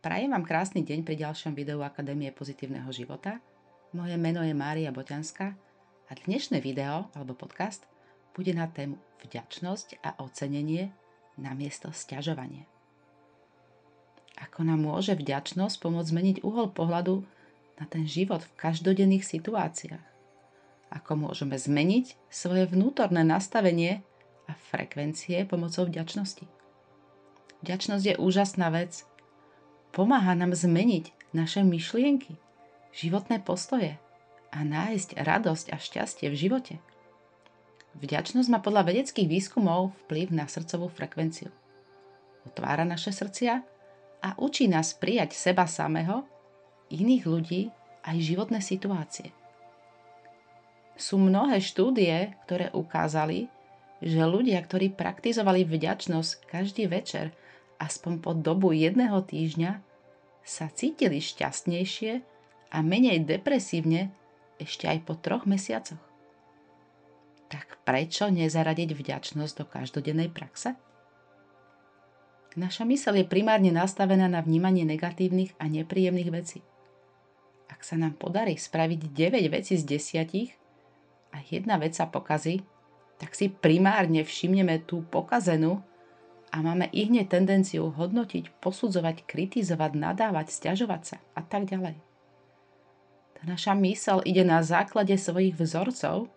Prajem vám krásny deň pri ďalšom videu Akadémie pozitívneho života. Moje meno je Mária Boťanská a dnešné video alebo podcast bude na tému vďačnosť a ocenenie namiesto sťažovania. Ako nám môže vďačnosť pomôcť zmeniť uhol pohľadu na ten život v každodenných situáciách? Ako môžeme zmeniť svoje vnútorné nastavenie a frekvencie pomocou vďačnosti? Vďačnosť je úžasná vec, Pomáha nám zmeniť naše myšlienky, životné postoje a nájsť radosť a šťastie v živote. Vďačnosť má podľa vedeckých výskumov vplyv na srdcovú frekvenciu. Otvára naše srdcia a učí nás prijať seba samého, iných ľudí aj životné situácie. Sú mnohé štúdie, ktoré ukázali, že ľudia, ktorí praktizovali vďačnosť každý večer aspoň po dobu jedného týždňa sa cítili šťastnejšie a menej depresívne ešte aj po troch mesiacoch. Tak prečo nezaradiť vďačnosť do každodennej praxe? Naša mysel je primárne nastavená na vnímanie negatívnych a nepríjemných vecí. Ak sa nám podarí spraviť 9 vecí z 10 a jedna vec sa pokazí, tak si primárne všimneme tú pokazenú a máme i hneď tendenciu hodnotiť, posudzovať, kritizovať, nadávať, stiažovať sa a tak ďalej. Tá naša mysel ide na základe svojich vzorcov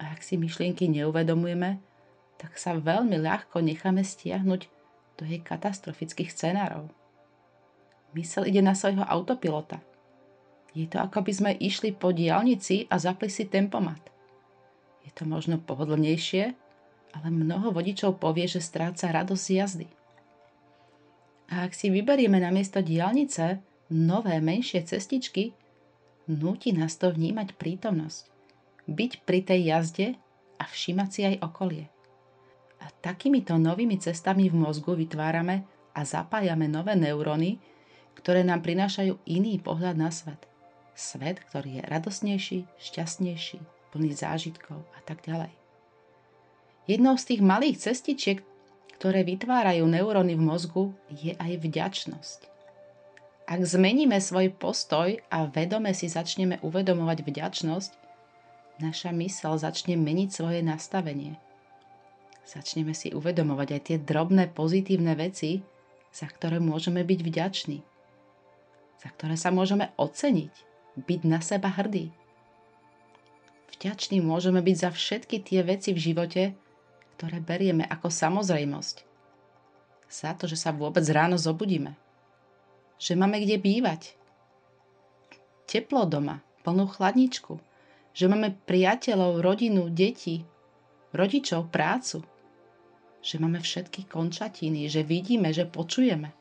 a ak si myšlienky neuvedomujeme, tak sa veľmi ľahko necháme stiahnuť do jej katastrofických scenárov. Mysel ide na svojho autopilota. Je to ako by sme išli po diálnici a zapli si tempomat. Je to možno pohodlnejšie, ale mnoho vodičov povie, že stráca radosť jazdy. A ak si vyberieme na miesto diálnice nové, menšie cestičky, núti nás to vnímať prítomnosť, byť pri tej jazde a všímať si aj okolie. A takýmito novými cestami v mozgu vytvárame a zapájame nové neuróny, ktoré nám prinášajú iný pohľad na svet. Svet, ktorý je radosnejší, šťastnejší, plný zážitkov a tak ďalej. Jednou z tých malých cestičiek, ktoré vytvárajú neuróny v mozgu, je aj vďačnosť. Ak zmeníme svoj postoj a vedome si začneme uvedomovať vďačnosť, naša mysel začne meniť svoje nastavenie. Začneme si uvedomovať aj tie drobné pozitívne veci, za ktoré môžeme byť vďační, za ktoré sa môžeme oceniť, byť na seba hrdí. Vďační môžeme byť za všetky tie veci v živote, ktoré berieme ako samozrejmosť. Za to, že sa vôbec ráno zobudíme. Že máme kde bývať. Teplo doma, plnú chladničku. Že máme priateľov, rodinu, deti, rodičov, prácu. Že máme všetky končatiny, že vidíme, že počujeme.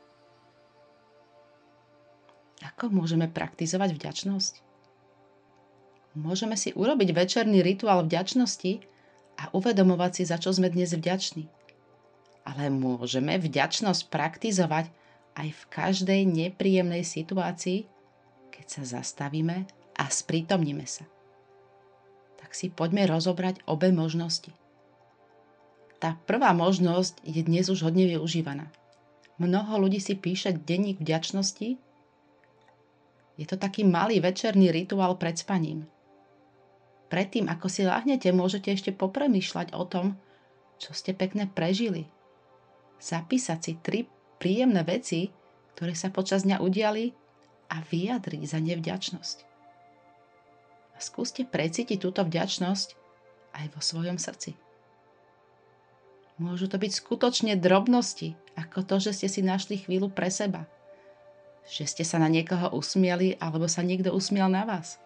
Ako môžeme praktizovať vďačnosť? Môžeme si urobiť večerný rituál vďačnosti, a uvedomovať si, za čo sme dnes vďační. Ale môžeme vďačnosť praktizovať aj v každej nepríjemnej situácii, keď sa zastavíme a sprítomníme sa. Tak si poďme rozobrať obe možnosti. Tá prvá možnosť je dnes už hodne využívaná. Mnoho ľudí si píše denník vďačnosti. Je to taký malý večerný rituál pred spaním predtým, ako si láhnete, môžete ešte popremýšľať o tom, čo ste pekne prežili. Zapísať si tri príjemné veci, ktoré sa počas dňa udiali a vyjadriť za nevďačnosť. A skúste precítiť túto vďačnosť aj vo svojom srdci. Môžu to byť skutočne drobnosti, ako to, že ste si našli chvíľu pre seba. Že ste sa na niekoho usmiali, alebo sa niekto usmial na vás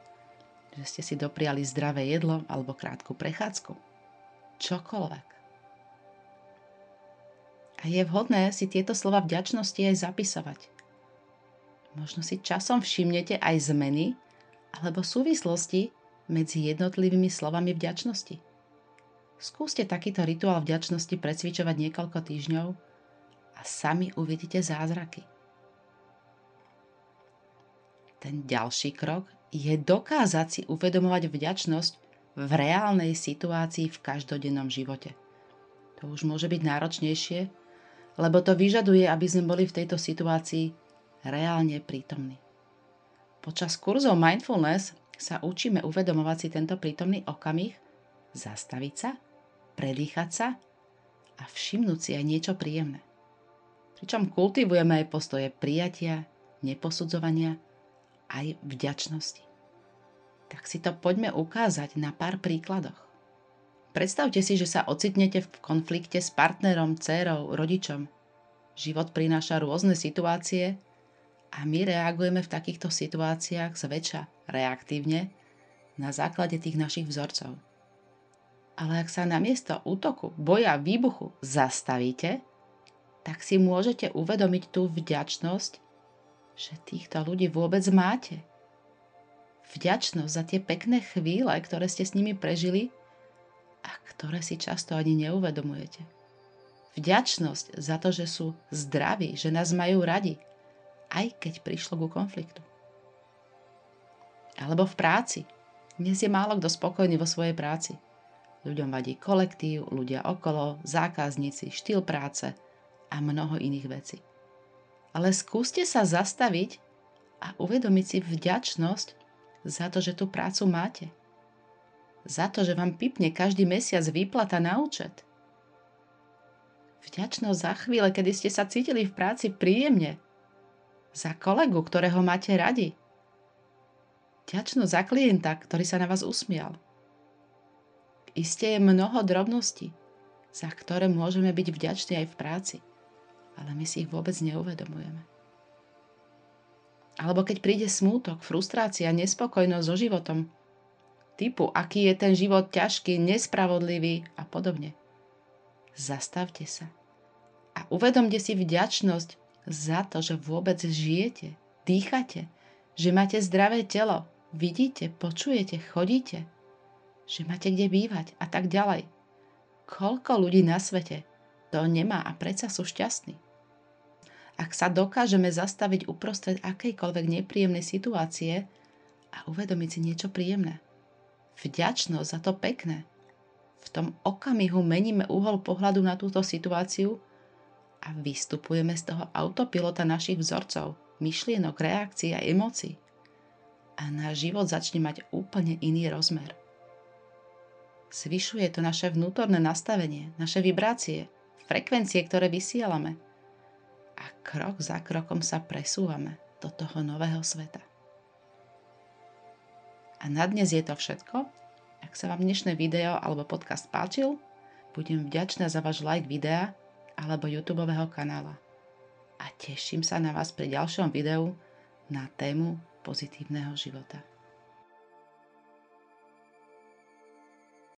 že ste si dopriali zdravé jedlo alebo krátku prechádzku. Čokoľvek. A je vhodné si tieto slova vďačnosti aj zapisovať. Možno si časom všimnete aj zmeny alebo súvislosti medzi jednotlivými slovami vďačnosti. Skúste takýto rituál vďačnosti precvičovať niekoľko týždňov a sami uvidíte zázraky. Ten ďalší krok je dokázať si uvedomovať vďačnosť v reálnej situácii v každodennom živote. To už môže byť náročnejšie, lebo to vyžaduje, aby sme boli v tejto situácii reálne prítomný. Počas kurzov mindfulness sa učíme uvedomovať si tento prítomný okamih, zastaviť sa, predýchať sa a všimnúť si aj niečo príjemné. Pričom kultivujeme aj postoje prijatia, neposudzovania, aj vďačnosti. Tak si to poďme ukázať na pár príkladoch. Predstavte si, že sa ocitnete v konflikte s partnerom, dcérou, rodičom. Život prináša rôzne situácie a my reagujeme v takýchto situáciách zväčša reaktívne na základe tých našich vzorcov. Ale ak sa namiesto útoku, boja, výbuchu zastavíte, tak si môžete uvedomiť tú vďačnosť, že týchto ľudí vôbec máte. Vďačnosť za tie pekné chvíle, ktoré ste s nimi prežili a ktoré si často ani neuvedomujete. Vďačnosť za to, že sú zdraví, že nás majú radi, aj keď prišlo ku konfliktu. Alebo v práci. Dnes je málo kto spokojný vo svojej práci. Ľuďom vadí kolektív, ľudia okolo, zákazníci, štýl práce a mnoho iných vecí. Ale skúste sa zastaviť a uvedomiť si vďačnosť za to, že tú prácu máte za to, že vám pipne každý mesiac výplata na účet. Vďačnosť za chvíle, kedy ste sa cítili v práci príjemne. Za kolegu, ktorého máte radi. Vďačnosť za klienta, ktorý sa na vás usmial. Isté je mnoho drobností, za ktoré môžeme byť vďační aj v práci, ale my si ich vôbec neuvedomujeme. Alebo keď príde smútok, frustrácia, nespokojnosť so životom, typu, aký je ten život ťažký, nespravodlivý a podobne. Zastavte sa a uvedomte si vďačnosť za to, že vôbec žijete, dýchate, že máte zdravé telo, vidíte, počujete, chodíte, že máte kde bývať a tak ďalej. Koľko ľudí na svete to nemá a predsa sú šťastní. Ak sa dokážeme zastaviť uprostred akejkoľvek nepríjemnej situácie a uvedomiť si niečo príjemné, vďačnosť za to pekné. V tom okamihu meníme uhol pohľadu na túto situáciu a vystupujeme z toho autopilota našich vzorcov, myšlienok, reakcií a emócií. A náš život začne mať úplne iný rozmer. Zvyšuje to naše vnútorné nastavenie, naše vibrácie, frekvencie, ktoré vysielame. Krok za krokom sa presúvame do toho nového sveta. A na dnes je to všetko. Ak sa vám dnešné video alebo podcast páčil, budem vďačná za váš like videa alebo YouTube kanála. A teším sa na vás pri ďalšom videu na tému pozitívneho života.